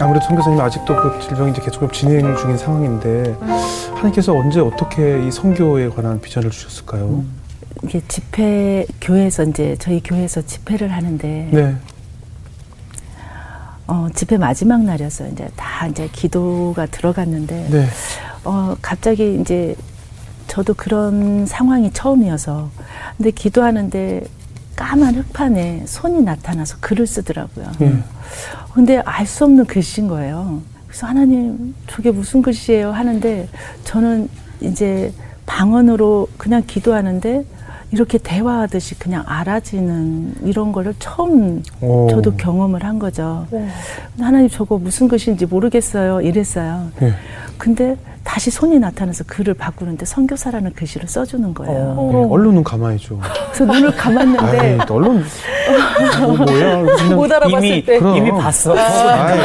아무래도 선교사님 아직도 그 질병이 이제 계속 진행 중인 상황인데 하나님께서 언제 어떻게 이 선교에 관한 비전을 주셨을까요? 이게 집회 교회에서 이제 저희 교회에서 집회를 하는데 네. 어, 집회 마지막 날이었어요. 이제 다 이제 기도가 들어갔는데 네. 어, 갑자기 이제 저도 그런 상황이 처음이어서 근데 기도하는데 까만 흑판에 손이 나타나서 글을 쓰더라고요. 예. 근데 알 수 없는 글씨인 거예요. 그래서 하나님 저게 무슨 글씨예요 하는데 저는 이제 방언으로 그냥 기도하는데 이렇게 대화하듯이 그냥 알아지는 이런 거를 처음 오. 저도 경험을 한 거죠. 하나님 저거 무슨 글씨인지 모르겠어요. 이랬어요. 예. 근데 다시 손이 나타나서 글을 바꾸는데 선교사라는 글씨를 써주는 거예요. 네, 언론 눈 감아야죠. 그래서 눈을 감았는데 아이, 또 언론 뭐, 뭐야? 못 알아봤을 이미 때. 그럼. 이미 봤어. 아이,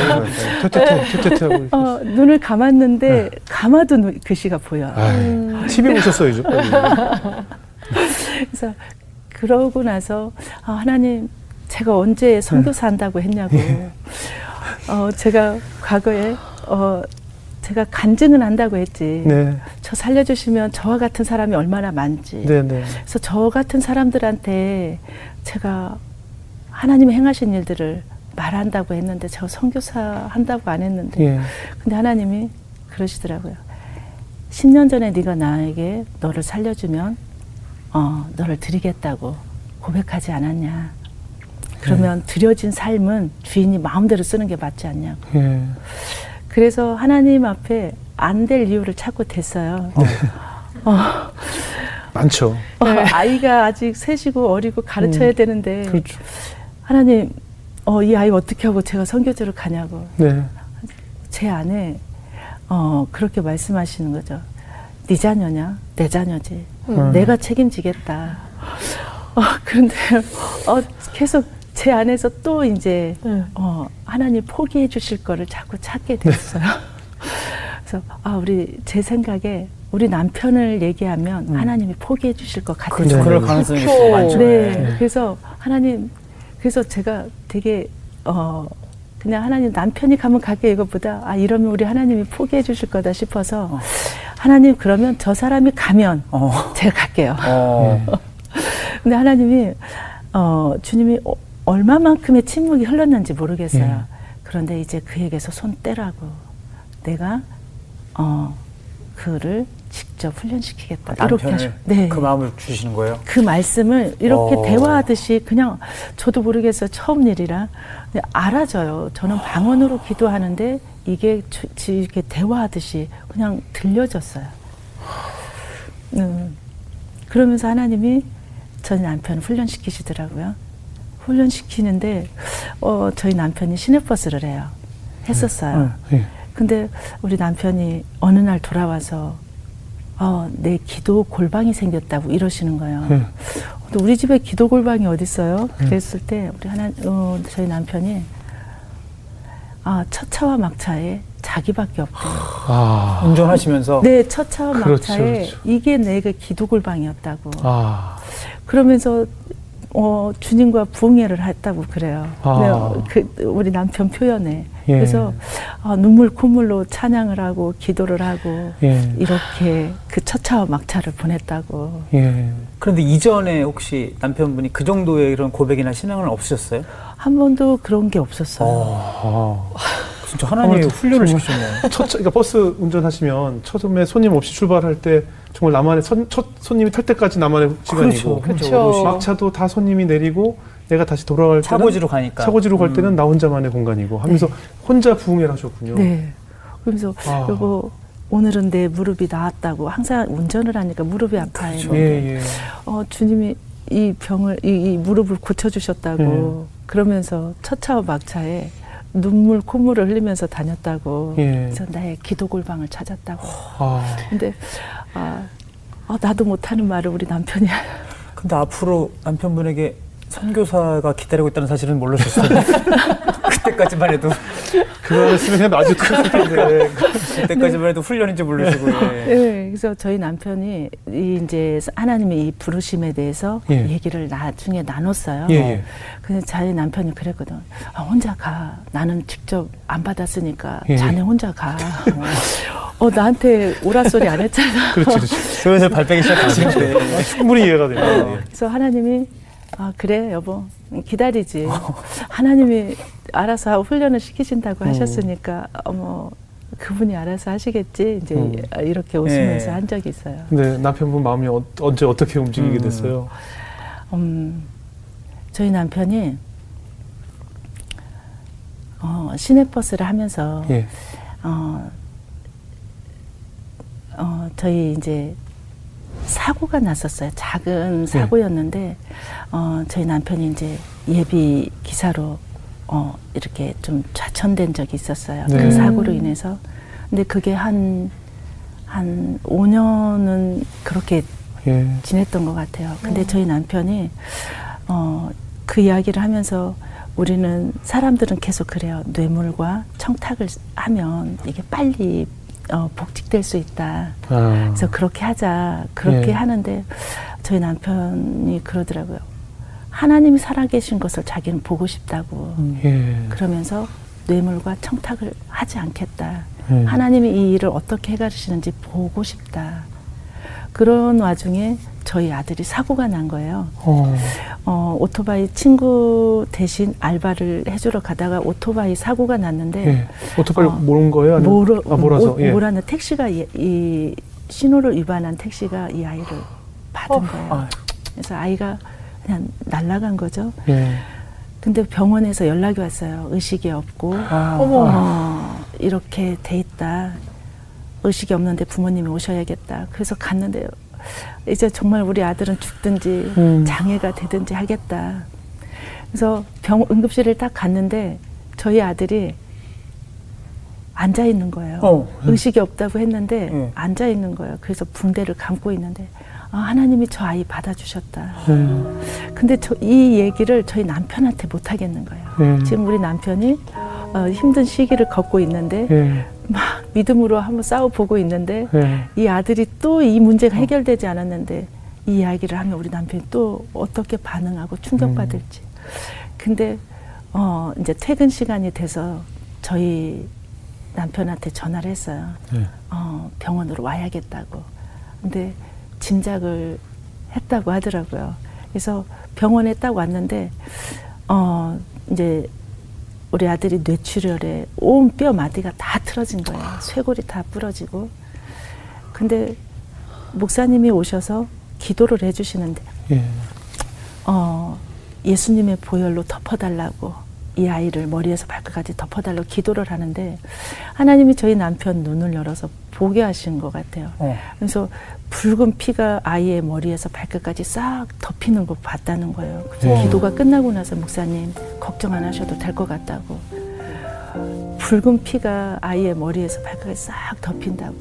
퇴퇴퇴 퇴퇴퇴 하고. 어, 눈을 감았는데 감아도 눈- 글씨가 보여. 아이, TV 보셨어야죠. 빨리. 그래서 그러고 나서 아, 하나님 제가 언제 선교사 한다고 했냐고. 어, 제가 과거에 어, 제가 간증은 한다고 했지. 네, 저 살려주시면 저와 같은 사람이 얼마나 많지. 네, 네. 그래서 저 같은 사람들한테 제가 하나님이 행하신 일들을 말한다고 했는데 제가 선교사 한다고 안 했는데 예. 근데 하나님이 그러시더라고요. 10년 전에 네가 나에게 너를 살려주면 어, 너를 드리겠다고 고백하지 않았냐. 그러면 드려진 삶은 주인이 마음대로 쓰는 게 맞지 않냐고. 예. 그래서 하나님 앞에 안 될 이유를 찾고 됐어요. 많죠. 어, 아이가 아직 셋이고 어리고 가르쳐야 되는데 그렇죠. 하나님 어, 이 아이 어떻게 하고 제가 선교지를 가냐고 네. 제 안에 어, 그렇게 말씀하시는 거죠. 네 자녀냐? 내 자녀지. 음. 내가 책임지겠다. 어, 그런데 어, 계속 제 안에서 또 이제 네. 어, 하나님 포기해 주실 거를 자꾸 찾게 됐어요. 그래서 아, 우리 제 생각에 우리 남편을 얘기하면 하나님이 포기해 주실 것 같아요. 그렇죠. 네, 그럴 네. 가능성이 그렇죠. 많죠. 네. 그래서 하나님, 그래서 제가 되게, 어, 그냥 하나님 남편이 가면 가게 이것보다 아, 이러면 우리 하나님이 포기해 주실 거다 싶어서 어. 하나님 그러면 저 사람이 가면 어. 제가 갈게요. 어. 근데 하나님이, 어, 주님이 어, 얼마만큼의 침묵이 흘렀는지 모르겠어요. 예. 그런데 이제 그에게서 손 떼라고 내가, 어, 그를 직접 훈련시키겠다. 이렇게 하시 네. 그 마음을 주시는 거예요. 그 말씀을 이렇게 어. 대화하듯이 그냥 저도 모르겠어요. 처음 일이라. 알아져요. 저는 방언으로 기도하는데 이게 이렇게 대화하듯이 그냥 들려졌어요. 음. 그러면서 하나님이 저희 남편을 훈련시키시더라고요. 훈련시키는데 어, 저희 남편이 시내버스를 해요. 했었어요. 예. 근데 우리 남편이 어느 날 돌아와서 어, 내 기도 골방이 생겼다고 이러시는 거예요. 예. 근데 우리 집에 기도 골방이 어디 있어요? 그랬을 때 우리 하나 어, 저희 남편이 아 첫 차와 막차에 자기밖에 없대. 아. 운전하시면서 네, 첫 차와 그렇죠, 막차에 그렇죠. 이게 내가 기도 골방이었다고. 아. 그러면서 어, 주님과 부흥회를 했다고 그래요. 아. 네, 그 우리 남편 표현에. 예. 그래서 아, 눈물 콧물로 찬양을 하고 기도를 하고 예. 이렇게 그 첫차와 막차를 보냈다고. 예. 그런데 이전에 혹시 남편분이 그 정도의 이런 고백이나 신앙은 없으셨어요? 한 번도 그런 게 없었어요. 아. 진짜 하나님이 어, 훈련을. 시키셨네요. 첫, 그러니까 버스 운전하시면 처음에 손님 없이 출발할 때 정말 나만의 선, 첫 손님이 탈 때까지 나만의 시간이고 그렇죠. 막차도 다 손님이 내리고 내가 다시 돌아갈 때는 차고지로 가니까. 차고지로 갈 음. 때는 나 혼자만의 공간이고 하면서 혼자 부흥회를 하셨군요. 네. 그러면서 아. 여보 오늘은 내 무릎이 나았다고 항상 운전을 하니까 무릎이 아파요. 그렇죠. 예, 예. 어, 주님이 이 병을 이, 이 무릎을 고쳐주셨다고 음. 그러면서 첫차와 막차에 눈물 콧물을 흘리면서 다녔다고 예. 그래서 나의 기도 골방을 찾았다고 아. 근데 아, 어, 나도 못하는 말을 우리 남편이 근데 앞으로 남편분에게 선교사가 기다리고 있다는 사실은 몰랐었어요. 그때까지만 해도 그거 했으면 그냥 아주 큰일 텐데. 그때까지만 해도 훈련인지 모르시고. 예. 네, 그래서 저희 남편이 이 이제 하나님의 이 부르심에 대해서 예. 얘기를 나중에 나눴어요. 예, 예. 근데 저희 남편이 그랬거든. 아, 혼자 가. 나는 직접 안 받았으니까 예. 자네 혼자 가. 어, 나한테 오라 소리 안 했잖아. 그렇지, 그렇지. 그래서 발빼기 시작하시는데. 충분히 이해가 돼요. 그래서 하나님이 아 그래 여보 기다리지 하나님이 알아서 훈련을 시키신다고 음. 하셨으니까 어머 그분이 알아서 하시겠지 이제 음. 이렇게 웃으면서 예. 한 적이 있어요. 근데 남편분 마음이 어, 언제 어떻게 움직이게 음. 됐어요? 음, 저희 남편이 어, 시내버스를 하면서 예. 어, 어, 저희 이제 사고가 났었어요. 작은 사고였는데, 어, 저희 남편이 이제 예비 기사로, 어, 이렇게 좀 좌천된 적이 있었어요. 네. 그 사고로 인해서. 근데 그게 한, 한 5년은 그렇게 예. 지냈던 것 같아요. 근데 저희 남편이 어, 그 이야기를 하면서 우리는 사람들은 계속 그래요. 뇌물과 청탁을 하면 이게 빨리 어, 복직될 수 있다. 아. 그래서 그렇게 하자. 그렇게 예. 하는데 저희 남편이 그러더라고요. 하나님이 살아계신 것을 자기는 보고 싶다고. 예. 그러면서 뇌물과 청탁을 하지 않겠다. 예. 하나님이 이 일을 어떻게 해가시는지 보고 싶다. 그런 와중에 저희 아들이 사고가 난 거예요. 어. 어, 오토바이 친구 대신 알바를 해주러 가다가 오토바이 사고가 났는데 예. 오토바이 어, 모른 거예요? 아니면- 몰아, 아, 몰아서. 모- 예. 몰아는 택시가 이, 이 신호를 위반한 택시가 이 아이를 받은 거예요. 아, 그래서 아이가 그냥 날아간 거죠. 예. 근데 병원에서 연락이 왔어요. 의식이 없고 아, 어, 이렇게 돼 있다. 의식이 없는데 부모님이 오셔야겠다. 그래서 갔는데 이제 정말 우리 아들은 죽든지 음. 장애가 되든지 하겠다. 그래서 병 응급실을 딱 갔는데 저희 아들이 앉아 있는 거예요. 어. 의식이 없다고 했는데 예. 앉아 있는 거예요. 그래서 붕대를 감고 있는데 아, 하나님이 저 아이 받아주셨다. 음. 근데 저 이 얘기를 저희 남편한테 못 하겠는 거예요. 예. 지금 우리 남편이 어, 힘든 시기를 겪고 있는데 예. 막 믿음으로 한번 싸워 보고 있는데 예. 이 아들이 또 이 문제가 해결되지 않았는데 이 이야기를 하면 우리 남편이 또 어떻게 반응하고 충격받을지. 근데 어 이제 퇴근 시간이 돼서 저희 남편한테 전화를 했어요. 예. 어 병원으로 와야겠다고. 근데 짐작을 했다고 하더라고요. 그래서 병원에 딱 왔는데 어 이제 우리 아들이 뇌출혈에 온 뼈 마디가 다 틀어진 거예요. 쇄골이 다 부러지고. 근데 목사님이 오셔서 기도를 해주시는데, 예. 어, 예수님의 보혈로 덮어달라고 이 아이를 머리에서 발끝까지 덮어달라고 기도를 하는데, 하나님이 저희 남편 눈을 열어서 보게 하신 것 같아요. 어. 그래서 붉은 피가 아이의 머리에서 발끝까지 싹 덮이는 걸 봤다는 거예요. 그래서 네. 기도가 끝나고 나서 목사님 걱정 안 하셔도 될 것 같다고. 붉은 피가 아이의 머리에서 발끝까지 싹 덮인다고.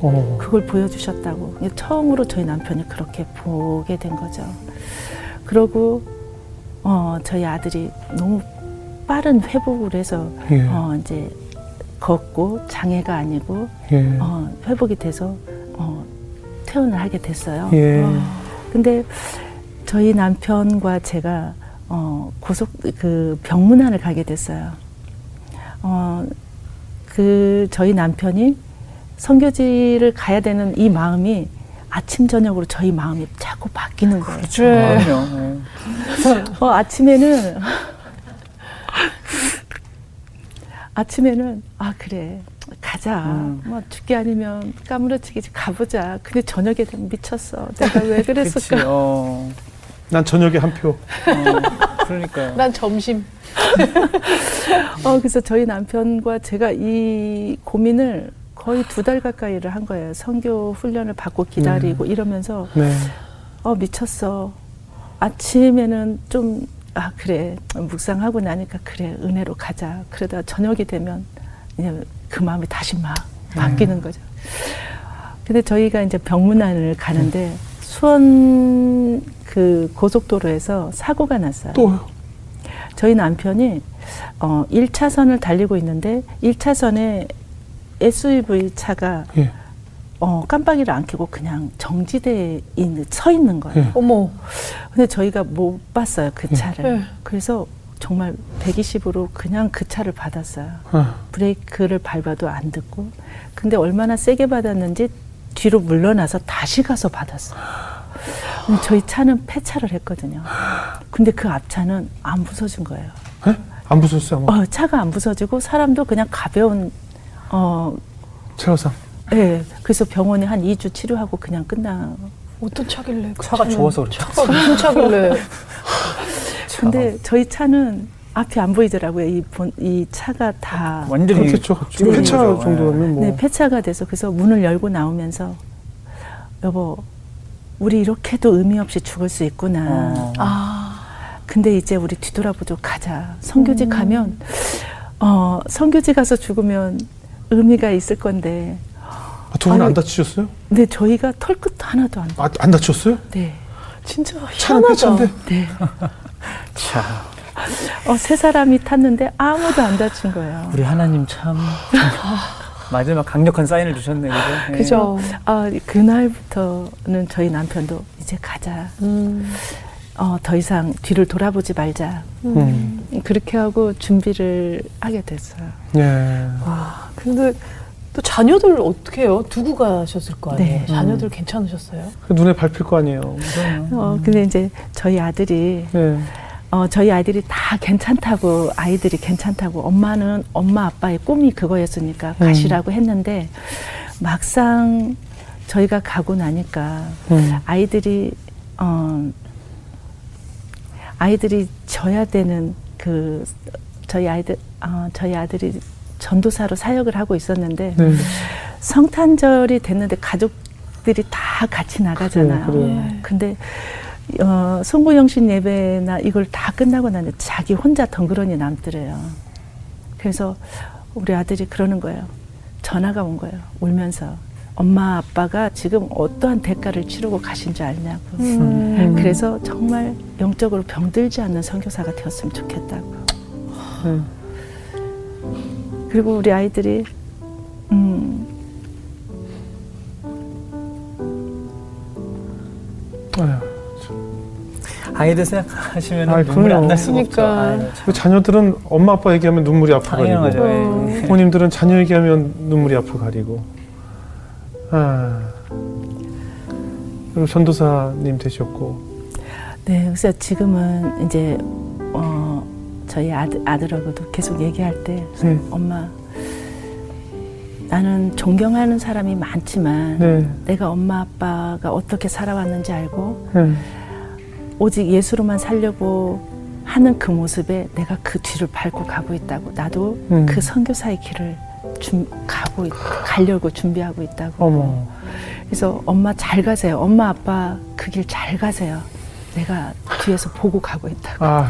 어. 그걸 보여주셨다고. 처음으로 저희 남편이 그렇게 보게 된 거죠. 그러고 어, 저희 아들이 너무 빠른 회복을 해서 예. 어, 이제 걷고 장애가 아니고 예. 어, 회복이 돼서 어, 퇴원을 하게 됐어요. 예. 근데 저희 남편과 제가 어, 고속 그 병문안을 가게 됐어요. 어, 그 저희 남편이 선교지를 가야 되는 이 마음이 아침 저녁으로 저희 마음이 자꾸 바뀌는 거예요. 그렇죠. 예. 어, 아침에는 아침에는 아 그래 가자 음. 뭐 죽기 아니면 까무러치기 가보자 근데 저녁에 되면 미쳤어 내가 왜. 그랬을까 어. 난 저녁에 한 표. 어. 그러니까요. 난 점심. 어 그래서 저희 남편과 제가 이 고민을 거의 두 달 가까이를 한 거예요 선교 훈련을 받고 기다리고 이러면서 네. 어 미쳤어 아침에는 좀 아 그래. 묵상하고 나니까 그래. 은혜로 가자. 그러다 저녁이 되면 이제 그 마음이 다시 막 바뀌는 거죠. 근데 저희가 이제 병문안을 가는데 수원 그 고속도로에서 사고가 났어요. 또요. 저희 남편이 어 1차선을 달리고 있는데 1차선에 SUV 차가 예. 어 깜빡이를 안 켜고 그냥 정지대에 있는, 서 있는 거예요. 예. 어머. 근데 저희가 못 봤어요 그 예. 차를. 예. 그래서 정말 120으로 그냥 그 차를 받았어요. 아, 브레이크를 밟아도 안 듣고. 근데 얼마나 세게 받았는지 뒤로 물러나서 다시 가서 받았어요. 저희 차는 폐차를 했거든요. 근데 그 앞차는 안 부서진 거예요. 예? 안 부쉈어요? 아마? 어, 차가 안 부서지고 사람도 그냥 가벼운 어, 차가상. 예. 그래서 병원에 한 2주 치료하고 그냥 끝나. 어떤 차길래? 그 차가 차는? 좋아서 그렇죠. 차가 무슨 차길래? 근데 저희 차는 앞이 안 보이더라고요. 이, 본, 이 차가 다 완전히 그렇겠죠. 지금 네. 폐차 네. 정도면 뭐. 네, 폐차가 돼서 그래서 문을 열고 나오면서 여보, 우리 이렇게도 의미 없이 죽을 수 있구나. 어. 아. 근데 이제 우리 뒤돌아보죠. 가자. 성교지 음. 가면 어, 성교지 가서 죽으면 의미가 있을 건데. 아, 두 분은 아유. 안 다치셨어요? 근데 저희가 털끝 하나도 안. 아, 안 다쳤어요? 네. 진짜. 폐차인데? 네. 자, 어, 세 사람이 탔는데 아무도 안 다친 거예요. 우리 하나님 참 마지막 강력한 사인을 주셨네, 그죠? 예. 그죠. 아, 그날부터는 저희 남편도 이제 가자. 음. 어, 더 이상 뒤를 돌아보지 말자. 음. 그렇게 하고 준비를 하게 됐어요. 예. 와, 근데 또 자녀들 어떻게 해요? 두고 가셨을 거 아니에요? 네. 자녀들 괜찮으셨어요? 그 눈에 밟힐 거 아니에요. 어, 근데 이제 저희 아들이 예. 어, 저희 아이들이 다 괜찮다고 아이들이 괜찮다고 엄마는 엄마 아빠의 꿈이 그거였으니까 음. 가시라고 했는데 막상 저희가 가고 나니까 음. 아이들이 어 아이들이 져야 되는 그 저희 아이들 어, 저희 아들이 전도사로 사역을 하고 있었는데 네. 성탄절이 됐는데 가족들이 다 같이 나가잖아요. 그래요, 그래요. 네. 근데 어, 송구영신 예배나 이걸 다 끝나고 나면 자기 혼자 덩그러니 남더래요. 그래서 우리 아들이 그러는 거예요. 전화가 온 거예요. 울면서 엄마 아빠가 지금 어떠한 대가를 치르고 가신 줄 알냐고. 음. 그래서 정말 영적으로 병들지 않는 선교사가 되었으면 좋겠다고. 네. 그리고 우리 아이들이 음, 아유. 아이들 생각하시면 아이, 눈물이. 안 날 수가 없죠. 그러니까. 아유, 참그 자녀들은 엄마 아빠 얘기하면 눈물이 아파 당연하죠. 가리고 예. 부모님들은 자녀 얘기하면 눈물이 아파 가리고 아 그리고 전도사님 되셨고 네, 그래서 지금은 이제 어, 저희 아들, 아들하고도 계속 얘기할 때 네. 엄마 나는 존경하는 사람이 많지만 네. 내가 엄마 아빠가 어떻게 살아왔는지 알고 네. 오직 예수로만 살려고 하는 그 모습에 내가 그 뒤를 밟고 가고 있다고 나도 음. 그 선교사의 길을 준, 가고 있, 가려고 준비하고 있다고 어머 그래서 엄마 잘 가세요 엄마 아빠 그 길 잘 가세요 내가 뒤에서 보고 가고 있다고 아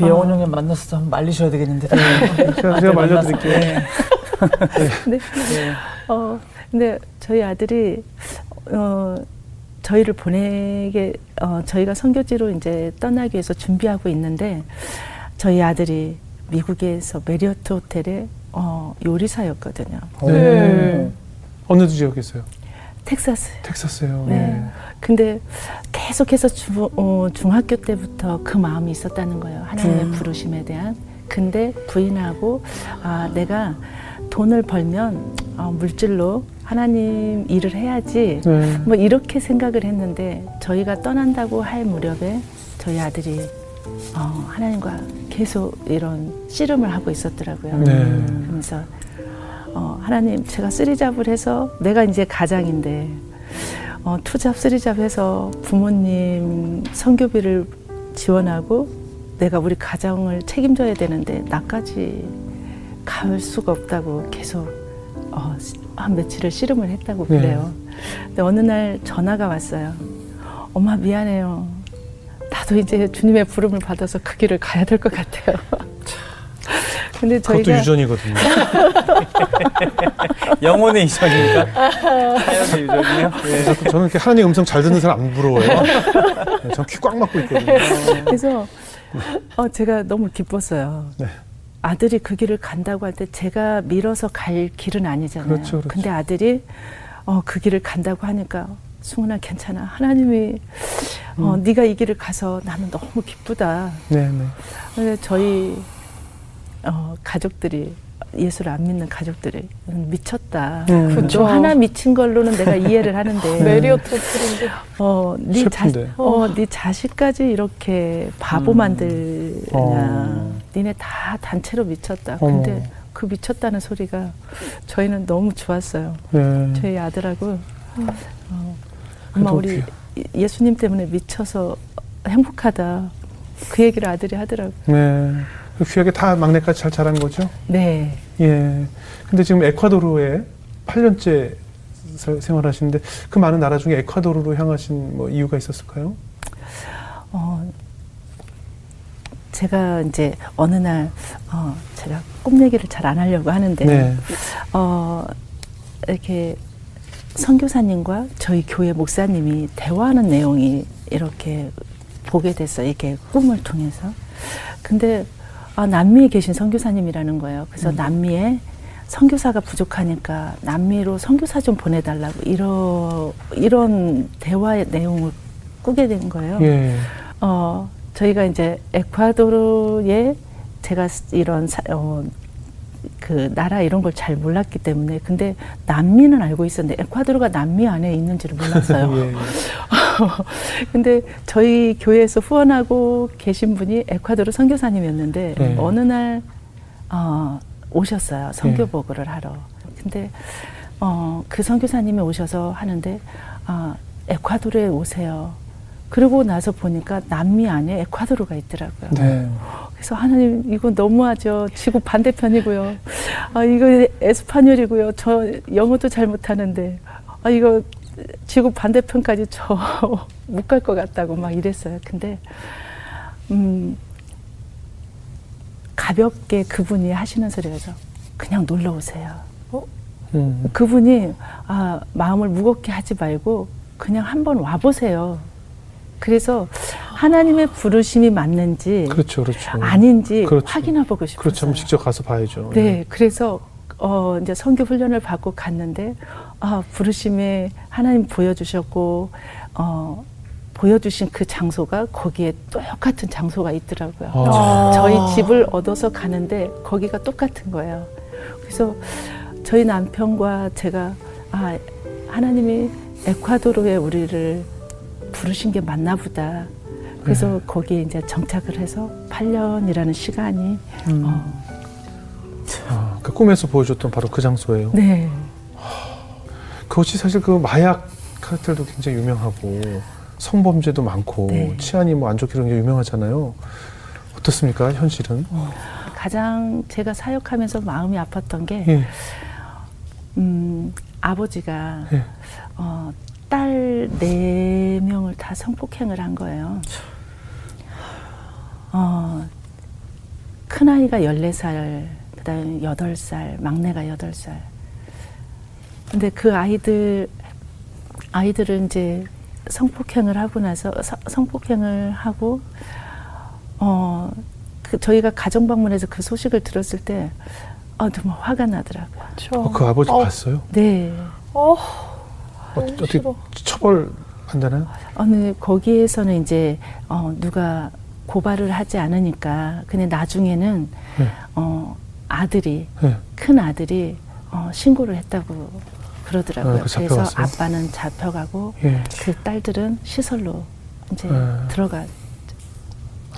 우리 영원 형님 만나서 한번 말리셔야 되겠는데. 제가, 제가 말려드릴게요 네. 네. 네. 어, 근데 저희 아들이 어, 저희를 보내게 어, 저희가 선교지로 이제 떠나기 위해서 준비하고 있는데 저희 아들이 미국에서 메리어트 호텔의 어, 요리사였거든요. 네. 어느 지역이세요? 텍사스. 텍사스요. 네. 네. 근데 계속해서 주, 어, 중학교 때부터 그 마음이 있었다는 거예요. 하나님의 음. 부르심에 대한. 근데 부인하고 아, 내가 돈을 벌면 어, 물질로 하나님 일을 해야지. 네. 뭐 이렇게 생각을 했는데 저희가 떠난다고 할 무렵에 저희 아들이 어, 하나님과 계속 이런 씨름을 하고 있었더라고요. 네. 그러면서 어, 하나님 제가 쓰리잡을 해서 내가 이제 가장인데 어, 투잡 쓰리잡 해서 부모님 선교비를 지원하고 내가 우리 가정을 책임져야 되는데 나까지 갈 수가 없다고 계속 어, 한 며칠을 씨름을 했다고 네. 그래요. 근데 어느 날 전화가 왔어요. 엄마 미안해요. 나도 이제 주님의 부름을 받아서 그 길을 가야 될 것 같아요. 근데 그것도 저희가 유전이거든요. 영혼의 이전입니까? 사연의 유전이요? 네. 자꾸 저는 이렇게 하나님 음성 잘 듣는 사람 안 부러워요. 네, 전귀 꽉 막고 있거든요. 그래서 어, 제가 너무 기뻤어요. 네. 아들이 그 길을 간다고 할 때 제가 밀어서 갈 길은 아니잖아요. 그렇죠, 그렇죠. 근데 아들이 어, 그 길을 간다고 하니까 승훈아 괜찮아. 하나님이 어, 음. 네가 이 길을 가서 나는 너무 기쁘다. 네, 네. 저희 어, 가족들이 예수를 안 믿는 가족들이 음, 미쳤다. 음. 그쵸. 너 하나 미친 걸로는 내가 이해를 하는데 메리어 토플인데. 어, 네, 자, 셰프인데. 어, 네 자식까지 이렇게 바보 음. 만들냐. 어. 니네 다 단체로 미쳤다. 어머. 근데 그 미쳤다는 소리가 저희는 너무 좋았어요. 네. 저희 아들하고 어, 엄마 우리 귀- 예수님 때문에 미쳐서 행복하다. 그 얘기를 아들이 하더라고요. 네. 귀하게 다 막내까지 잘 자란 거죠? 네. 예. 근데 지금 에콰도르에 8년째 살- 생활하시는데 그 많은 나라 중에 에콰도르로 향하신 뭐 이유가 있었을까요? 어, 제가 이제 어느 날, 어, 제가 꿈 얘기를 잘 안 하려고 하는데, 네. 어, 이렇게 선교사님과 저희 교회 목사님이 대화하는 내용이 이렇게 보게 됐어요. 이렇게 꿈을 통해서. 근데, 아, 남미에 계신 선교사님이라는 거예요. 그래서 음. 남미에 선교사가 부족하니까 남미로 선교사 좀 보내달라고 이런 이런 대화의 내용을 꾸게 된 거예요. 예. 어, 저희가 이제 에콰도르에 제가 스- 이런 사, 어, 그 나라 이런 걸 잘 몰랐기 때문에 근데 남미는 알고 있었는데 에콰도르가 남미 안에 있는지를 몰랐어요. 예. 근데 저희 교회에서 후원하고 계신 분이 에콰도르 선교사님이었는데 네. 어느 날 어, 오셨어요. 선교 네. 보고를 하러. 근데 어, 그 선교사님이 오셔서 하는데 아, 에콰도르에 오세요. 그러고 나서 보니까 남미 안에 에콰도르가 있더라고요. 네. 그래서 하나님 이거 너무하죠. 지구 반대편이고요. 아 이거 에스파뇰이고요. 저 영어도 잘 못하는데 아 이거 지구 반대편까지 저 못 갈 것 같다고 막 이랬어요. 근데 음 가볍게 그분이 하시는 소리가죠. 그냥 놀러 오세요. 음. 그분이 아, 마음을 무겁게 하지 말고 그냥 한번 와보세요. 그래서 하나님의 부르심이 맞는지 그렇죠, 그렇죠. 아닌지 그렇죠. 확인해보고 싶었어요. 그렇죠. 직접 가서 봐야죠. 네, 그래서 어 이제 선교 훈련을 받고 갔는데 아 부르심에 하나님 보여주셨고 어 보여주신 그 장소가 거기에 똑같은 장소가 있더라고요. 아. 저희 집을 얻어서 가는데 거기가 똑같은 거예요. 그래서 저희 남편과 제가 아 하나님이 에콰도르에 우리를 부르신 게 맞나 보다. 그래서 네. 거기에 이제 정착을 해서 8년이라는 시간이 음. 어, 아, 그 꿈에서 보여줬던 바로 그 장소예요. 네. 그것이 사실 그 마약 카르텔도 굉장히 유명하고 성범죄도 많고 네. 치안이 뭐 안 좋게 그런 게 유명하잖아요. 어떻습니까, 현실은? 가장 제가 사역하면서 마음이 아팠던 게 예. 음, 아버지가 예. 어, 딸 네 명을 다 성폭행을 한 거예요. 어, 큰 아이가 14살, 그다음에 8살, 막내가 8살. 근데 그 아이들 아이들은 이제 성폭행을 하고 나서 서- 성폭행을 하고 어, 그 저희가 가정 방문해서 그 소식을 들었을 때 아, 정말 화가 나더라고요. 어, 그 아버지 어. 봤어요? 네. 어, 어, 싫어. 처벌 안 되나요? 어느 거기에서는 이제 어, 누가 고발을 하지 않으니까 근데 나중에는 네. 어, 아들이 네. 큰 아들이 어, 신고를 했다고 그러더라고요. 아, 그 그래서? 아빠는 잡혀가고 예. 그 딸들은 시설로 이제 네. 들어가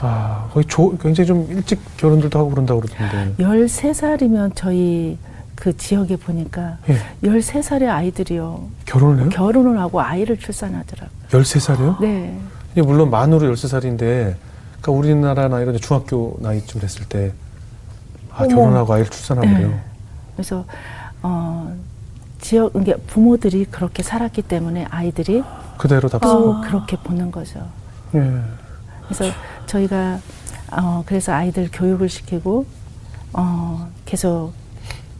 아, 거의 조, 굉장히 좀 일찍 결혼들도 하고 그런다고 그러던데. 13살이면 저희 그 지역에 보니까 예. 13살의 아이들이요. 결혼을 해요? 결혼을 하고 아이를 출산하더라고요. 13살이요? 네. 예, 물론 만으로 13살인데, 그러니까 우리나라 나이로 이제 중학교 나이쯤 됐을 때, 아, 어머. 결혼하고 아이를 출산하고 그래요. 네. 그래서 어, 지역 이게 부모들이 그렇게 살았기 때문에 아이들이 그대로 다또 아. 그렇게 보는 거죠. 예. 그래서 저희가 어, 그래서 아이들 교육을 시키고 어, 계속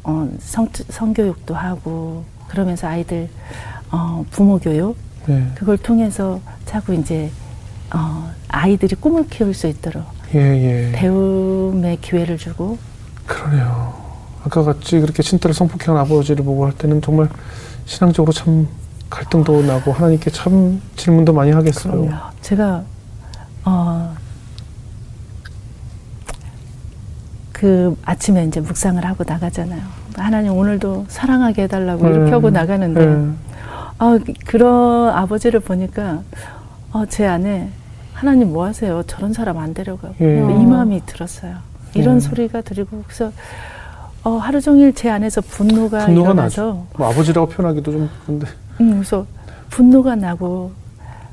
어, 성, 성교육도 하고 그러면서 아이들 어, 부모 교육 예. 그걸 통해서 자꾸 이제 어, 아이들이 꿈을 키울 수 있도록 예, 예. 배움의 기회를 주고 그러네요. 아까 같이 그렇게 친딸을 성폭행한 아버지를 보고 할 때는 정말 신앙적으로 참 갈등도 나고 하나님께 참 질문도 많이 하겠어요. 제가 어, 그 아침에 이제 묵상을 하고 나가잖아요. 하나님 오늘도 사랑하게 해달라고 이렇게 음, 하고 나가는데 예. 아, 그런 아버지를 보니까 어, 제 안에 하나님 뭐 하세요? 저런 사람 안 데려가고 예. 이 마음이 들었어요. 이런 예. 소리가 들리고 그래서 어, 하루 종일 제 안에서 분노가, 분노가 일어나서 나죠. 뭐 아버지라고 표현하기도 좀 그런데 음, 그래서 분노가 나고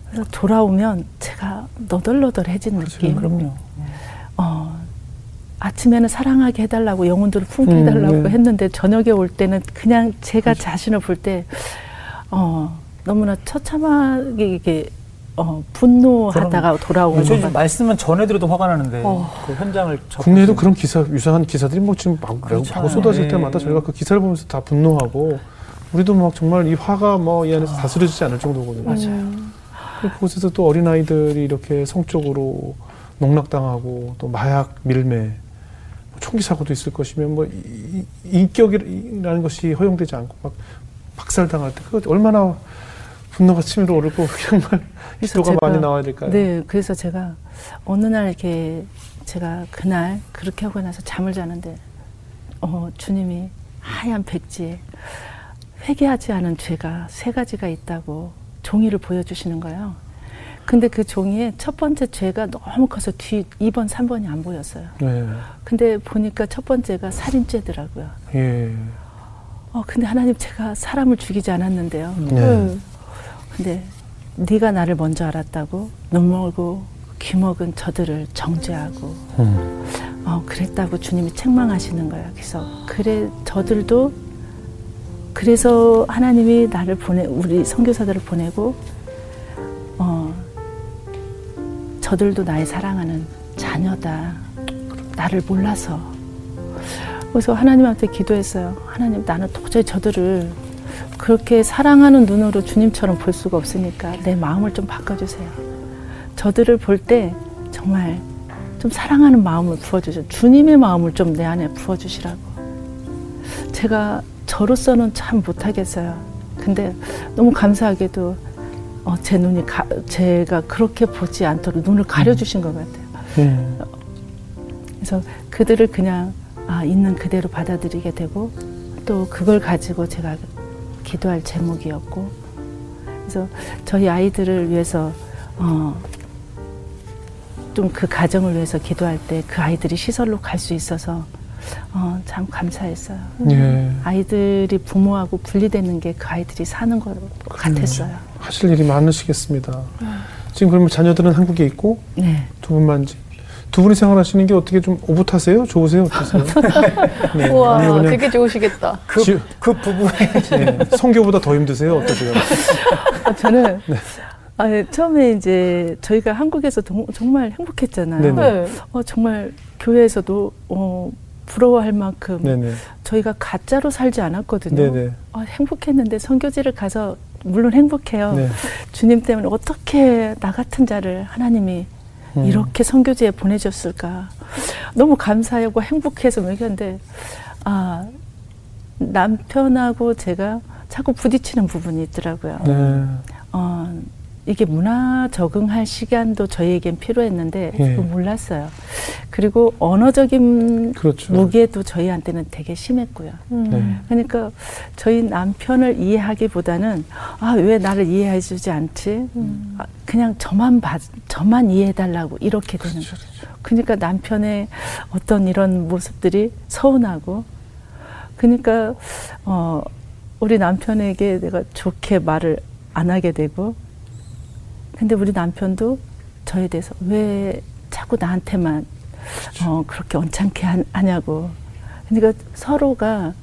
그래서 돌아오면 제가 너덜너덜해진 느낌. 그럼요. 어, 아침에는 사랑하게 해달라고 영혼들을 품게 음, 해달라고 네. 했는데 저녁에 올 때는 그냥 제가 자신을 볼 때 어, 너무나 처참하게 이게 어, 분노하다가 돌아오는 저것 지금 같아요. 말씀만 전해 들어도 화가 나는데 어. 그 현장을 국내에도 그런 기사 유사한 기사들이 뭐 지금 막 그렇잖아요. 하고 쏟아질 예. 때마다 저희가 그 기사를 보면서 다 분노하고 우리도 막 정말 이 화가 뭐 이 안에서 다스려지지 않을 정도거든요. 맞아요. 그 그곳에서 또 어린 아이들이 이렇게 성적으로 농락당하고 또 마약 밀매 뭐 총기 사고도 있을 것이면 뭐 인격이라는 것이 허용되지 않고 막 박살당할 때 그거 얼마나 분노가 치밀어 오르고 정말 기도가 많이 제가- 나와야 될까요? 네, 그래서 제가 어느 날 이렇게 제가 그날 그렇게 하고 나서 잠을 자는데 어, 주님이 하얀 백지에 회개하지 않은 죄가 세 가지가 있다고 종이를 보여주시는 거예요. 근데 그 종이에 첫 번째 죄가 너무 커서 뒤 2번, 3번이 안 보였어요. 네. 근데 보니까 첫 번째가 살인죄더라고요. 예. 어, 근데 하나님 제가 사람을 죽이지 않았는데요. 네. 음. 근데 네가 나를 먼저 알았다고 눈 멀고 귀 먹은 저들을 정죄하고 음. 어, 그랬다고 주님이 책망하시는 거예요. 그래서 그래 저들도 그래서 하나님이 나를 보내 우리 선교사들을 보내고 어, 저들도 나의 사랑하는 자녀다. 나를 몰라서. 그래서 하나님한테 기도했어요. 하나님 나는 도저히 저들을 그렇게 사랑하는 눈으로 주님처럼 볼 수가 없으니까 내 마음을 좀 바꿔주세요. 저들을 볼 때 정말 좀 사랑하는 마음을 부어주세요. 주님의 마음을 좀 내 안에 부어주시라고. 제가 저로서는 참 못하겠어요. 근데 너무 감사하게도 어, 제 눈이 가, 제가 그렇게 보지 않도록 눈을 가려주신 것 같아요. 예. 그래서 그들을 그냥 아, 있는 그대로 받아들이게 되고 또 그걸 가지고 제가 기도할 제목이었고 그래서 저희 아이들을 위해서 어, 좀 그 가정을 위해서 기도할 때 그 아이들이 시설로 갈 수 있어서 어, 참 감사했어요. 예. 아이들이 부모하고 분리되는 게 그 아이들이 사는 것 같았어요. 하실 일이 많으시겠습니다. 지금 그러면 자녀들은 한국에 있고 네. 두 분만 지- 두 분이 생활하시는 게 어떻게 좀 오붓하세요? 좋으세요? 어떠세요? 네. 우와, 그냥 되게 좋으시겠다. 그, 지- 그 부부의 네. 성교보다 더 힘드세요? 어떠세요? 아, 저는 아, 예, 처음에 이제 저희가 한국에서 동- 정말 행복했잖아요. 네. 어, 정말 교회에서도 어, 부러워할 만큼 네네. 저희가 가짜로 살지 않았거든요. 어, 행복했는데 선교지를 가서 물론 행복해요. 네. 주님 때문에 어떻게 나 같은 자를 하나님이 음. 이렇게 선교지에 보내줬을까. 너무 감사하고 행복해서 얘기하는데 아 남편하고 제가 자꾸 부딪히는 부분이 있더라고요. 네. 어, 이게 문화 적응할 시간도 저희에겐 필요했는데 예. 몰랐어요. 그리고 언어적인 그렇죠. 무게도 저희한테는 되게 심했고요. 음. 네. 그러니까 저희 남편을 이해하기보다는 아 왜 나를 이해해주지 않지? 음. 아, 그냥 저만 봐, 저만 이해해달라고 이렇게 되는 그렇죠. 거죠. 그러니까 남편의 어떤 이런 모습들이 서운하고, 그러니까 어 우리 남편에게 내가 좋게 말을 안 하게 되고, 근데 우리 남편도 저에 대해서 왜 자꾸 나한테만 어, 그렇게 언짢게 하- 하냐고. 그러니까 서로가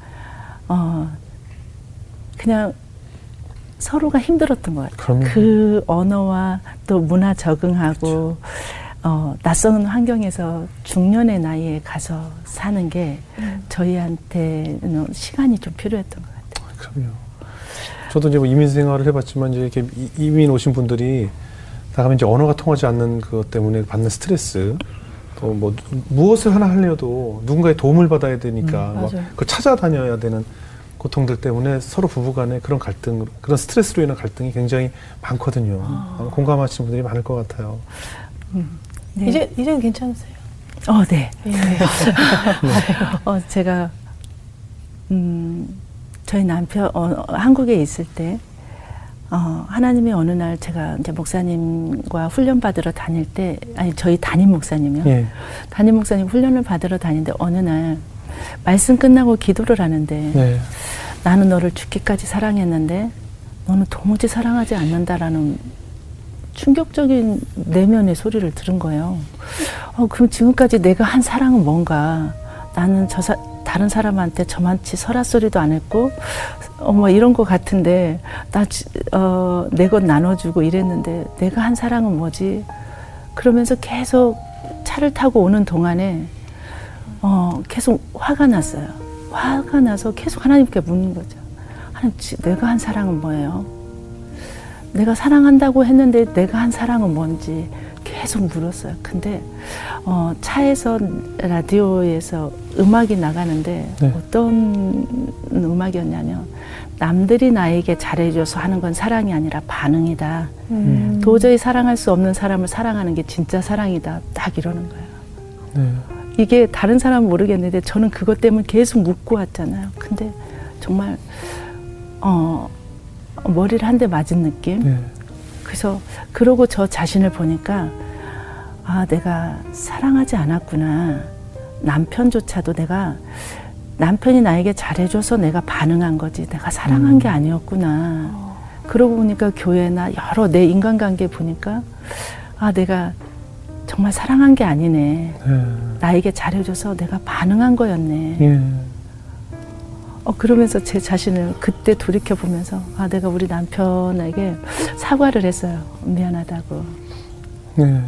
어, 그냥 서로가 힘들었던 것 같아요. 그럼요. 그 언어와 또 문화 적응하고 어, 낯선 환경에서 중년의 나이에 가서 사는 게 음. 저희한테는 시간이 좀 필요했던 것 같아요. 그럼요. 저도 이제 뭐 이민 생활을 해봤지만 이제 이렇게 이- 이민 오신 분들이 나가면 이제 언어가 통하지 않는 그것 때문에 받는 스트레스 또 뭐 무엇을 하나 하려도 누군가의 도움을 받아야 되니까 음, 막 맞아요. 그걸 찾아다녀야 되는 고통들 때문에 서로 부부간에 그런 갈등, 그런 스트레스로 인한 갈등이 굉장히 많거든요. 아마 공감하시는 분들이 많을 것 같아요. 네. 이제 이제는 괜찮으세요? 어, 네. 예. 어, 제가 음, 저희 남편 어, 한국에 있을 때 어, 하나님이 어느 날 제가 이제 목사님과 훈련 받으러 다닐 때 아니 저희 담임 목사님이요. 예. 담임 목사님 훈련을 받으러 다니는데 어느 날 말씀 끝나고 기도를 하는데 네. 나는 너를 죽기까지 사랑했는데 너는 도무지 사랑하지 않는다라는 충격적인 내면의 소리를 들은 거예요. 어, 그럼 지금까지 내가 한 사랑은 뭔가? 나는 저 사, 다른 사람한테 저만치 설화 소리도 안 했고, 어, 뭐 이런 거 같은데, 나, 지- 어, 내것 나눠주고 이랬는데, 내가 한 사랑은 뭐지? 그러면서 계속 차를 타고 오는 동안에, 어, 계속 화가 났어요. 화가 나서 계속 하나님께 묻는 거죠. 하나님, 지- 내가 한 사랑은 뭐예요? 내가 사랑한다고 했는데 내가 한 사랑은 뭔지 계속 물었어요. 근데 어, 차에서 라디오에서 음악이 나가는데 네. 어떤 음악이었냐면 남들이 나에게 잘해줘서 하는 건 사랑이 아니라 반응이다. 음. 도저히 사랑할 수 없는 사람을 사랑하는 게 진짜 사랑이다. 딱 이러는 거예요. 네. 이게 다른 사람은 모르겠는데 저는 그것 때문에 계속 묻고 왔잖아요. 근데 정말 어, 머리를 한 대 맞은 느낌. 네. 그래서 그러고 저 자신을 보니까 아 내가 사랑하지 않았구나. 남편조차도 내가 남편이 나에게 잘해줘서 내가 반응한 거지. 내가 사랑한 게 아니었구나. 그러고 보니까 교회나 여러 내 인간관계 보니까 아 내가 정말 사랑한 게 아니네. 네. 나에게 잘해줘서 내가 반응한 거였네. 예. 어, 그러면서 제 자신을 그때 돌이켜 보면서 아 내가 우리 남편에게 사과를 했어요 미안하다고 네.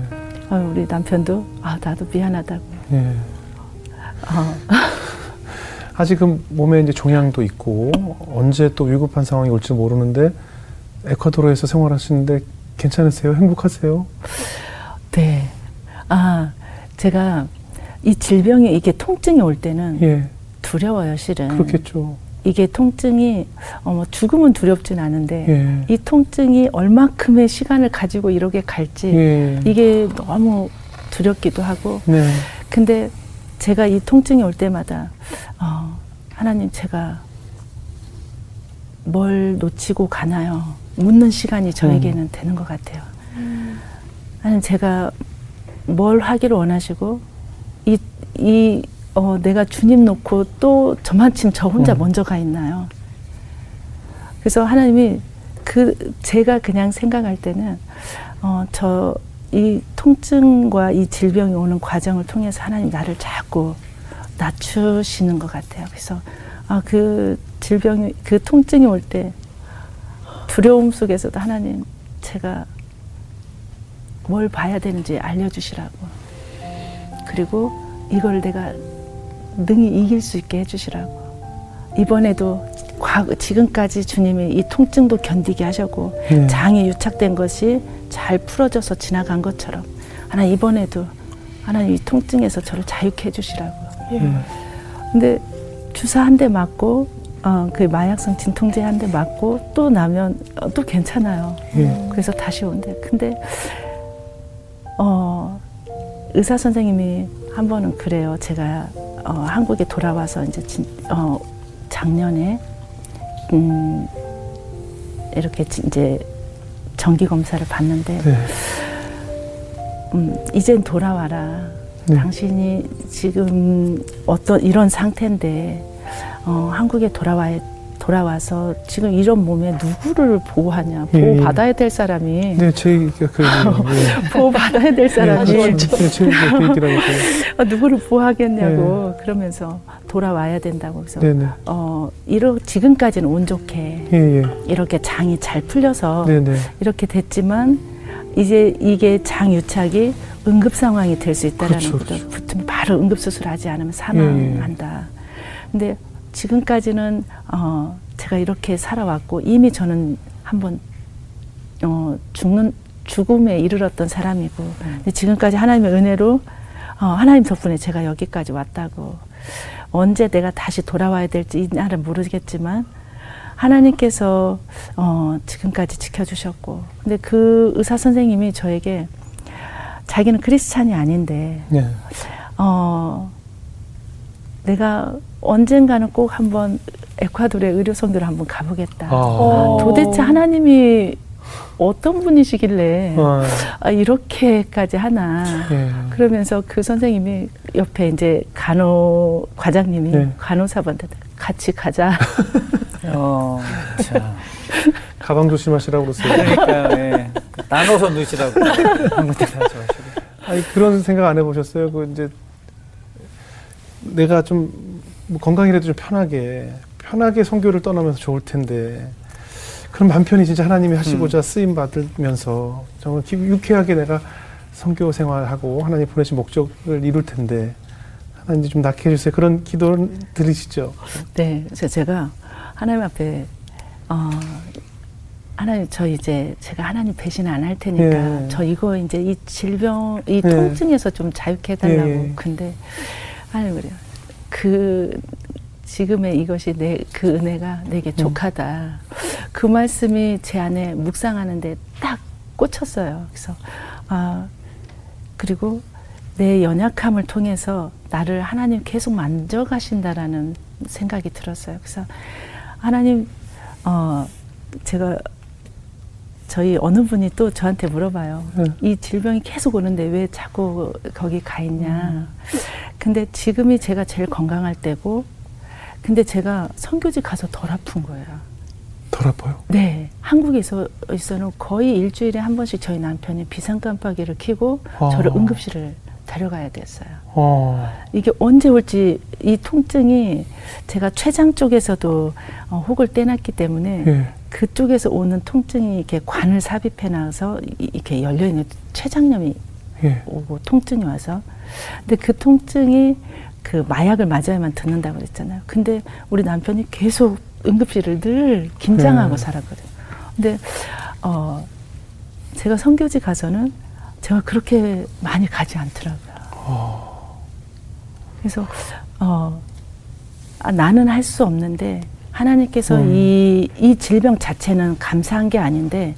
아, 우리 남편도 아 나도 미안하다고 예. 어, 아직은 몸에 이제 종양도 있고 언제 또 위급한 상황이 올지 모르는데 에콰도르에서 생활하시는데 괜찮으세요? 행복하세요? 네. 아 제가 이 질병이 이게 통증이 올 때는 예. 두려워요 실은 그렇겠죠. 이게 통증이 어, 뭐 죽음은 두렵진 않은데 예. 이 통증이 얼마큼의 시간을 가지고 이렇게 갈지 예. 이게 너무 두렵기도 하고 네. 근데 제가 이 통증이 올 때마다 어, 하나님 제가 뭘 놓치고 가나요? 묻는 시간이 저에게는 되는 것 같아요. 하나님 제가 뭘 하기를 원하시고 이, 이 어, 내가 주님 놓고 또 저만침 저 혼자 음. 먼저 가 있나요? 그래서 하나님이 그 제가 그냥 생각할 때는 어, 저 이 통증과 이 질병이 오는 과정을 통해서 하나님 나를 자꾸 낮추시는 것 같아요. 그래서 아, 그 질병이 그 통증이 올 때 두려움 속에서도 하나님 제가 뭘 봐야 되는지 알려주시라고 그리고 이걸 내가 능히 이길 수 있게 해주시라고 이번에도 과거 지금까지 주님이 이 통증도 견디게 하셨고 네. 장이 유착된 것이 잘 풀어져서 지나간 것처럼 하나님 이번에도 하나님 이 통증에서 저를 자유케 해주시라고 예. 근데 주사 한 대 맞고 어, 그 마약성 진통제 한 대 맞고 또 나면 어, 또 괜찮아요. 예. 그래서 다시 온대. 근데 어, 의사 선생님이 한 번은 그래요. 제가 어, 한국에 돌아와서 이제 진, 어, 작년에 음, 이렇게 지- 이제 정기 검사를 받는데 네. 음, 이젠 돌아와라. 네. 당신이 지금 어떤 이런 상태인데 어, 한국에 돌아와 돌아와서 지금 이런 몸에 누구를 보호하냐 예, 보호 예. 받아야 될 사람이 네, 제 얘기가 그 얘기예요. 보호 받아야 될 사람이 네, 네, 제 얘기가 그 얘기라고. 어, 누구를 보호하겠냐고 그러면서 돌아와야 된다고 그래서 네, 네. 어 이러 지금까지는 운 좋게 예, 예. 이렇게 장이 잘 풀려서 네, 네. 이렇게 됐지만 이제 이게 장 유착이 응급 상황이 될 수 있다라는 그렇죠, 거죠. 그렇죠. 붙으면 바로 응급 수술하지 않으면 사망한다. 근데 지금까지는 어 제가 이렇게 살아왔고 이미 저는 한번 어 죽는 죽음에 이르렀던 사람이고 지금까지 하나님의 은혜로 어, 하나님 덕분에 제가 여기까지 왔다고 언제 내가 다시 돌아와야 될지 이 날은 모르겠지만 하나님께서 어, 지금까지 지켜주셨고 근데 그 의사 선생님이 저에게 자기는 크리스찬이 아닌데 예. 어, 내가 언젠가는 꼭 한번 에콰도르의 의료 선교를 한번 가보겠다. 아. 어. 도대체 하나님이 어떤 분이시길래 어, 아, 이렇게까지 하나. 예. 그러면서 그 선생님이 옆에 이제 간호 과장님이 네. 간호사분한테 같이 가자. 어, 자. 가방 조심하시라고 그러세요. 그러니까 예. 나눠서 넣으시라고. 아니 그런 생각 안 해보셨어요? 그 이제 내가 좀 뭐 건강이라도 좀 편하게 편하게 선교를 떠나면서 좋을 텐데 그럼 맘 편히 진짜 하나님이 하시고자 쓰임 받으면서 정말 기- 유쾌하게 내가 선교 생활하고 하나님 보내신 목적을 이룰 텐데 하나님 좀 낫게 해주세요. 그런 기도를 들으시죠? 네, 제가 하나님 앞에 어, 하나님 저 이제 제가 하나님 배신 안 할 테니까 예. 저 이거 이제 이 질병 이 예. 통증에서 좀 자유케 해달라고 예, 예. 근데 하나님 그래요 그 지금의 이것이 내 그 은혜가 내게 음. 족하다 그 말씀이 제 안에 묵상하는데 딱 꽂혔어요 그래서 아 그리고 내 연약함을 통해서 나를 하나님 계속 만져가신다라는 생각이 들었어요. 그래서 하나님, 어, 제가 저희 어느 분이 또 저한테 물어봐요. 네. 이 질병이 계속 오는데 왜 자꾸 거기 가 있냐. 근데 지금이 제가 제일 건강할 때고, 근데 제가 선교지 가서 덜 아픈 거예요. 덜 아파요? 네, 한국에서 있어는 거의 일주일에 한 번씩 저희 남편이 비상 깜빡이를 켜고 아. 저를 응급실을 데려가야 됐어요. 어, 이게 언제 올지 이 통증이 제가 췌장 쪽에서도 어, 혹을 떼놨기 때문에 예, 그쪽에서 오는 통증이 이렇게 관을 삽입해 놔서 이- 이렇게 열려 있는 췌장염이 예. 오고 통증이 와서 근데 그 통증이 그 마약을 맞아야만 듣는다고 그랬잖아요. 근데 우리 남편이 계속 응급실을 늘 긴장하고 음. 살았거든요. 근데 어 제가 선교지 가서는 제가 그렇게 많이 가지 않더라고요. 그래서 어 아, 나는 할 수 없는데 하나님께서 음. 이, 이 질병 자체는 감사한 게 아닌데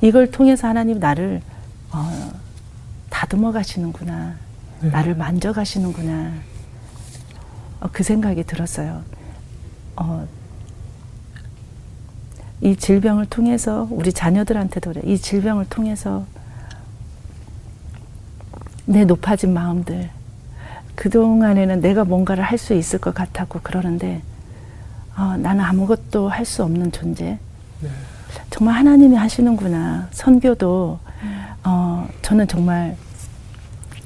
이걸 통해서 하나님 나를 어, 다듬어 가시는구나. 네. 나를 만져 가시는구나. 어, 그 생각이 들었어요. 어, 이 질병을 통해서 우리 자녀들한테도 그래. 이 질병을 통해서 내 높아진 마음들 그동안에는 내가 뭔가를 할 수 있을 것 같았고 그러는데 어, 나는 아무것도 할 수 없는 존재. 네. 정말 하나님이 하시는구나. 선교도 어, 저는 정말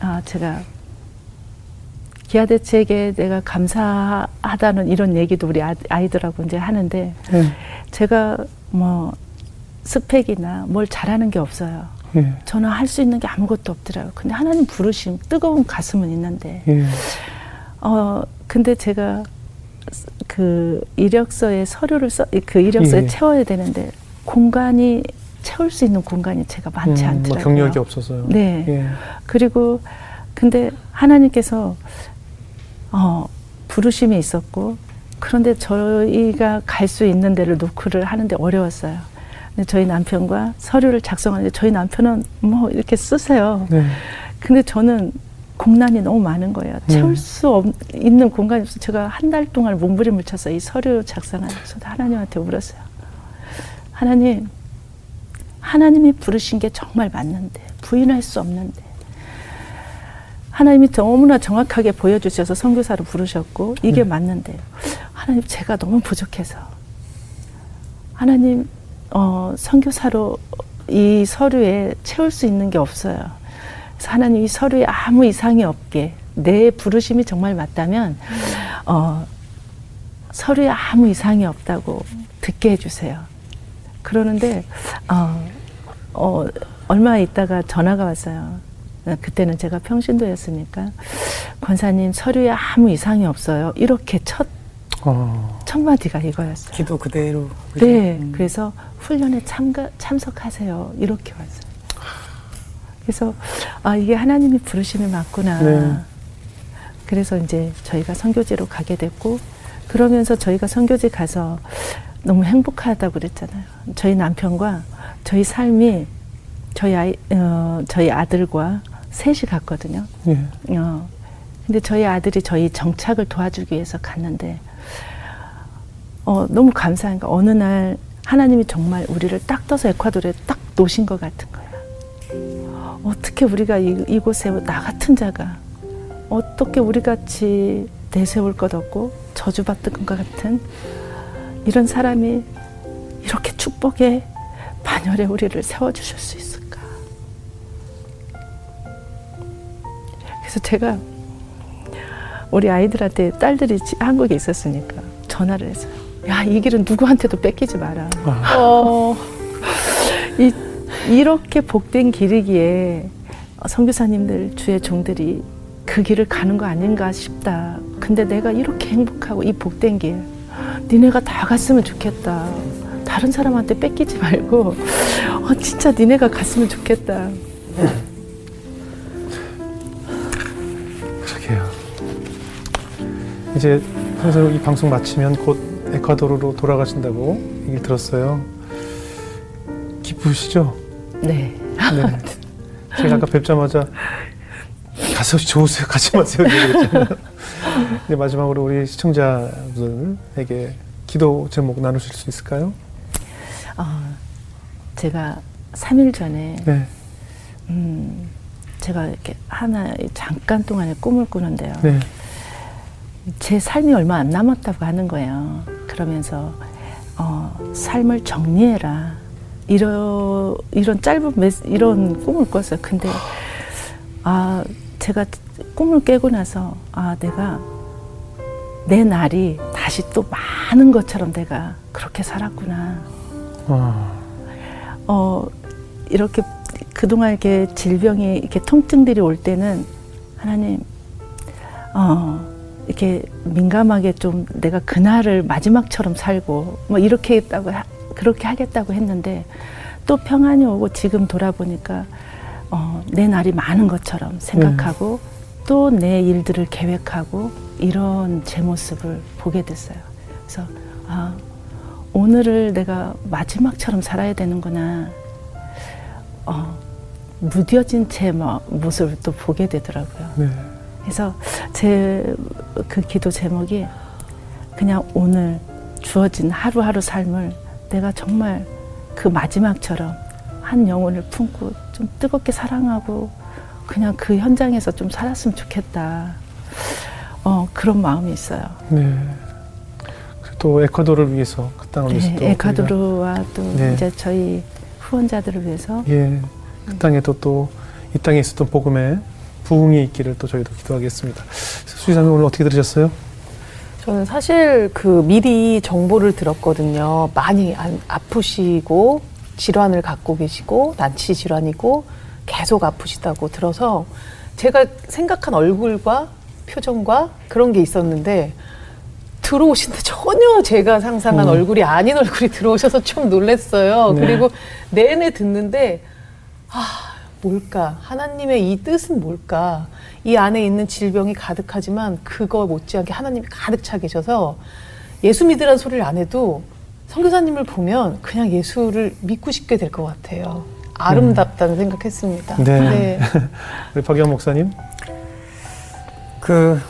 아, 제가 기아대책에 내가 감사하다는 이런 얘기도 우리 아- 아이들하고 이제 하는데 예, 제가 뭐 스펙이나 뭘 잘하는 게 없어요. 예, 저는 할 수 있는 게 아무것도 없더라고요. 근데 하나님 부르심, 뜨거운 가슴은 있는데, 예. 어, 근데 제가 그 이력서에 서류를 써, 그 이력서에 예. 채워야 되는데, 공간이, 채울 수 있는 공간이 제가 많지 음, 않더라고요. 뭐 경력이 없어서요. 네. 예. 그리고, 근데 하나님께서, 어, 부르심이 있었고, 그런데 저희가 갈 수 있는 데를 노크를 하는데 어려웠어요. 근데 저희 남편과 서류를 작성하는데 저희 남편은 뭐 이렇게 쓰세요. 네. 근데 저는 공란이 너무 많은 거예요. 채울 수 없, 있는 공간이 없어서 제가 한 달 동안 몸부림을 쳐서 이 서류 작성하면서 하나님한테 울었어요. 하나님, 하나님이 부르신 게 정말 맞는데, 부인할 수 없는데. 하나님이 너무나 정확하게 보여주셔서 선교사로 부르셨고, 이게 맞는데, 하나님 제가 너무 부족해서. 하나님, 어, 선교사로 이 서류에 채울 수 있는 게 없어요. 그래서 하나님 이 서류에 아무 이상이 없게 내 부르심이 정말 맞다면 어, 서류에 아무 이상이 없다고 듣게 해주세요. 그러는데 어, 어, 얼마 있다가 전화가 왔어요. 그때는 제가 평신도였으니까 권사님 서류에 아무 이상이 없어요. 이렇게 첫, 어, 첫 마디가 이거였어요. 기도 그대로. 그죠? 네, 음. 그래서 훈련에 참가, 참석하세요. 이렇게 왔어요. 그래서 아 이게 하나님이 부르심이 맞구나. 네. 그래서 이제 저희가 선교지로 가게 됐고 그러면서 저희가 선교지 가서 너무 행복하다고 그랬잖아요. 저희 남편과 저희 삶이 저희 아이 어, 저희 아들과 셋이 갔거든요. 예. 어, 근데 저희 아들이 저희 정착을 도와주기 위해서 갔는데, 어, 너무 감사한 거 어느 날 하나님이 정말 우리를 딱 떠서 에콰도르에 딱 놓으신 것 같은 거예요. 어떻게 우리가 이, 이곳에 나 같은 자가 어떻게 우리 같이 내세울 것 없고 저주받던 것 같은 이런 사람이 이렇게 축복의 반열에 우리를 세워주실 수 있을까? 그래서 제가 우리 아이들한테 딸들이 지- 한국에 있었으니까 전화를 했어요. 야, 이 길은 누구한테도 뺏기지 마라. 아, 어, 이, 이렇게 복된 길이기에 선교사님들 주의 종들이 그 길을 가는 거 아닌가 싶다. 근데 내가 이렇게 행복하고 이 복된 길, 니네가 다 갔으면 좋겠다. 다른 사람한테 뺏기지 말고, 어, 진짜 니네가 갔으면 좋겠다. 그러게요. 이제 평소 이 방송 마치면 곧 에콰도르로 돌아가신다고 얘기를 들었어요. 기쁘시죠? 네. 네. 제가 아까 뵙자마자 가서 좋으세요, 가지 마세요. 네, 마지막으로 우리 시청자분에게 기도 제목 나누실 수 있을까요? 어, 제가 3일 전에 네, 음, 제가 이렇게 하나 잠깐 동안에 꿈을 꾸는데요. 네, 제 삶이 얼마 안 남았다고 하는 거예요. 그러면서 어, 삶을 정리해라. 이런 이런 짧은 메시, 이런 꿈을 꿨어요. 근데 아 제가 꿈을 깨고 나서 아 내가 내 날이 다시 또 많은 것처럼 내가 그렇게 살았구나. 아, 어, 이렇게 그동안 이렇게 질병이 이렇게 통증들이 올 때는 하나님, 어, 이렇게 민감하게 좀 내가 그날을 마지막처럼 살고 뭐 이렇게 했다고, 하- 그렇게 하겠다고 했는데 또 평안이 오고 지금 돌아보니까 어, 내 날이 많은 것처럼 생각하고 또내 일들을 계획하고 이런 제 모습을 보게 됐어요. 그래서 아, 오늘을 내가 마지막처럼 살아야 되는구나. 어, 무뎌진 제 모- 모습을 또 보게 되더라고요. 네, 그래서 제 그 기도 제목이 그냥 오늘 주어진 하루하루 삶을 내가 정말 그 마지막처럼 한 영혼을 품고 좀 뜨겁게 사랑하고 그냥 그 현장에서 좀 살았으면 좋겠다. 어, 그런 마음이 있어요. 네. 또 에콰도르를 위해서 그 땅을 위해서 또 네, 에콰도르와 또 네. 이제 저희 후원자들을 위해서 예, 그 땅에도 또 이 땅에 있었던 복음의 부흥이 있기를 또 저희도 기도하겠습니다. 수지사님 오늘 어떻게 들으셨어요? 저는 사실 그 미리 정보를 들었거든요. 많이 안- 아프시고 질환을 갖고 계시고 난치 질환이고 계속 아프시다고 들어서 제가 생각한 얼굴과 표정과 그런 게 있었는데 들어오신데 전혀 제가 상상한 음. 얼굴이 아닌 얼굴이 들어오셔서 좀 놀랐어요. 네. 그리고 내내 듣는데 아 뭘까 하나님의 이 뜻은 뭘까 이 안에 있는 질병이 가득하지만 그거 못지않게 하나님이 가득 차 계셔서 예수 믿으라는 소리를 안 해도 선교사님을 보면 그냥 예수를 믿고 싶게 될 것 같아요. 아름답다는 생각했습니다. 네. 우리 박영 목사님? 그,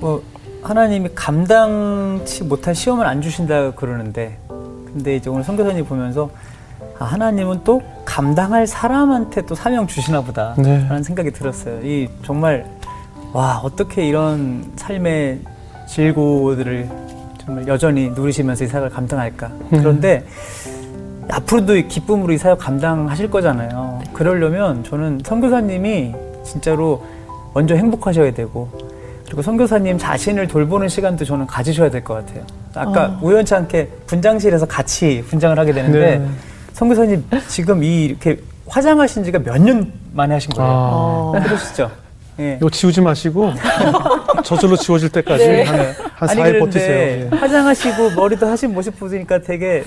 뭐, 하나님이 감당치 못할 시험을 안 주신다 그러는데, 근데 이제 오늘 선교사님 보면서, 아, 하나님은 또 감당할 사람한테 또 사명 주시나 보다. 네. 라는 생각이 들었어요. 이 정말, 와, 어떻게 이런 삶의 질고들을 정말 여전히 누리시면서 이 사역을 감당할까. 음. 그런데, 앞으로도 이 기쁨으로 이 사역 감당하실 거잖아요. 그러려면 저는 선교사님이 진짜로 먼저 행복하셔야 되고 그리고 선교사님 자신을 돌보는 시간도 저는 가지셔야 될 것 같아요. 아까 어. 우연치 않게 분장실에서 같이 분장을 하게 되는데 네. 선교사님 지금 이 이렇게 화장하신 지가 몇 년 만에 하신 거예요. 아, 어. 그러시죠? 예. 이거 지우지 마시고 저절로 지워질 때까지 네. 한, 한 아니 4일 그런데 버티세요. 예. 화장하시고 머리도 하신 모습 보니까 되게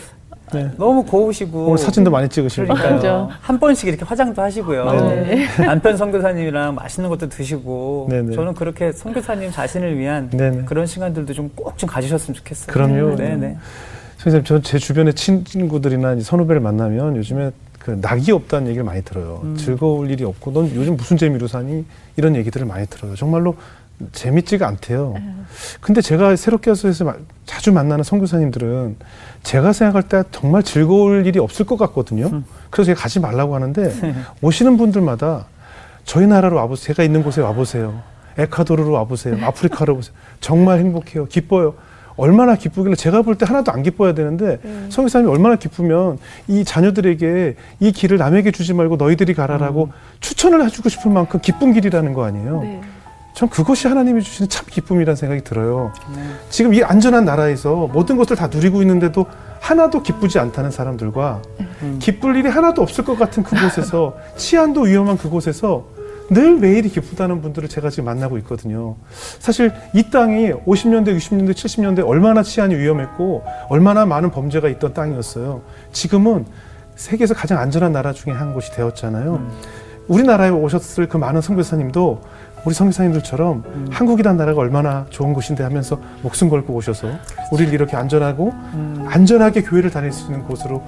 네. 너무 고우시고 오늘 사진도 많이 찍으시고. 그러니까요. 맞아. 한 번씩 이렇게 화장도 하시고요. 네. 남편 선교사님이랑 맛있는 것도 드시고 네네. 저는 그렇게 선교사님 자신을 위한 네네. 그런 시간들도 좀 꼭좀 가지셨으면 좋겠어요. 그럼요. 네네. 선생님, 저 제 주변의 친구들이나 선후배를 만나면 요즘에 그 낙이 없다는 얘기를 많이 들어요. 음. 즐거울 일이 없고 넌 요즘 무슨 재미로 사니? 이런 얘기들을 많이 들어요. 정말로 재밌지가 않대요. 근데 제가 새롭게 마- 자주 만나는 선교사님들은 제가 생각할 때 정말 즐거울 일이 없을 것 같거든요. 음. 그래서 제가 가지 말라고 하는데 오시는 분들마다 저희 나라로 와보세요. 제가 있는 곳에 와보세요. 에콰도르로 와보세요. 아프리카로 오세요. 정말 행복해요. 기뻐요. 얼마나 기쁘길래 제가 볼 때 하나도 안 기뻐야 되는데 성교사님이 얼마나 기쁘면 이 자녀들에게 이 길을 남에게 주지 말고 너희들이 가라라고 추천을 해주고 싶을 만큼 기쁜 길이라는 거 아니에요. 네. 전 그것이 하나님이 주시는 참 기쁨이라는 생각이 들어요. 네. 지금 이 안전한 나라에서 모든 것을 다 누리고 있는데도 하나도 기쁘지 않다는 사람들과 음. 기쁠 일이 하나도 없을 것 같은 그곳에서 치안도 위험한 그곳에서 늘 매일이 기쁘다는 분들을 제가 지금 만나고 있거든요. 사실 이 땅이 50년대, 60년대, 70년대 얼마나 치안이 위험했고 얼마나 많은 범죄가 있던 땅이었어요. 지금은 세계에서 가장 안전한 나라 중에 한 곳이 되었잖아요. 음. 우리나라에 오셨을 그 많은 선교사님도 우리 선교사님들처럼 음. 한국이란 나라가 얼마나 좋은 곳인데 하면서 목숨 걸고 오셔서 우리를 이렇게 안전하고 음. 안전하게 교회를 다닐 수 있는 곳으로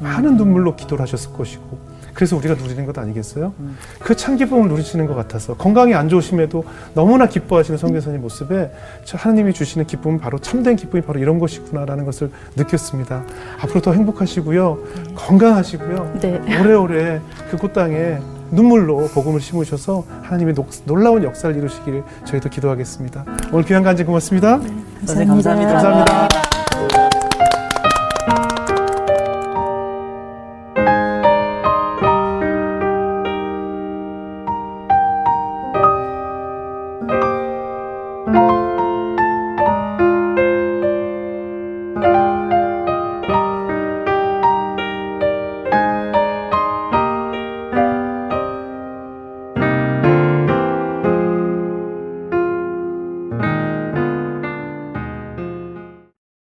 많은 눈물로 기도를 하셨을 것이고 그래서 우리가 누리는 것 아니겠어요? 음. 그 참 기쁨을 누리시는 것 같아서 건강이 안 좋으심에도 너무나 기뻐하시는 성교사님 모습에 저 하나님이 주시는 기쁨은 바로 참된 기쁨이 바로 이런 것이구나라는 것을 느꼈습니다. 앞으로 더 행복하시고요. 건강하시고요. 네. 오래오래 그곳 땅에 눈물로 복음을 심으셔서 하나님의 녹- 놀라운 역사를 이루시길 저희도 기도하겠습니다. 오늘 귀한 간증 고맙습니다. 선생님 감사합니다. 감사합니다.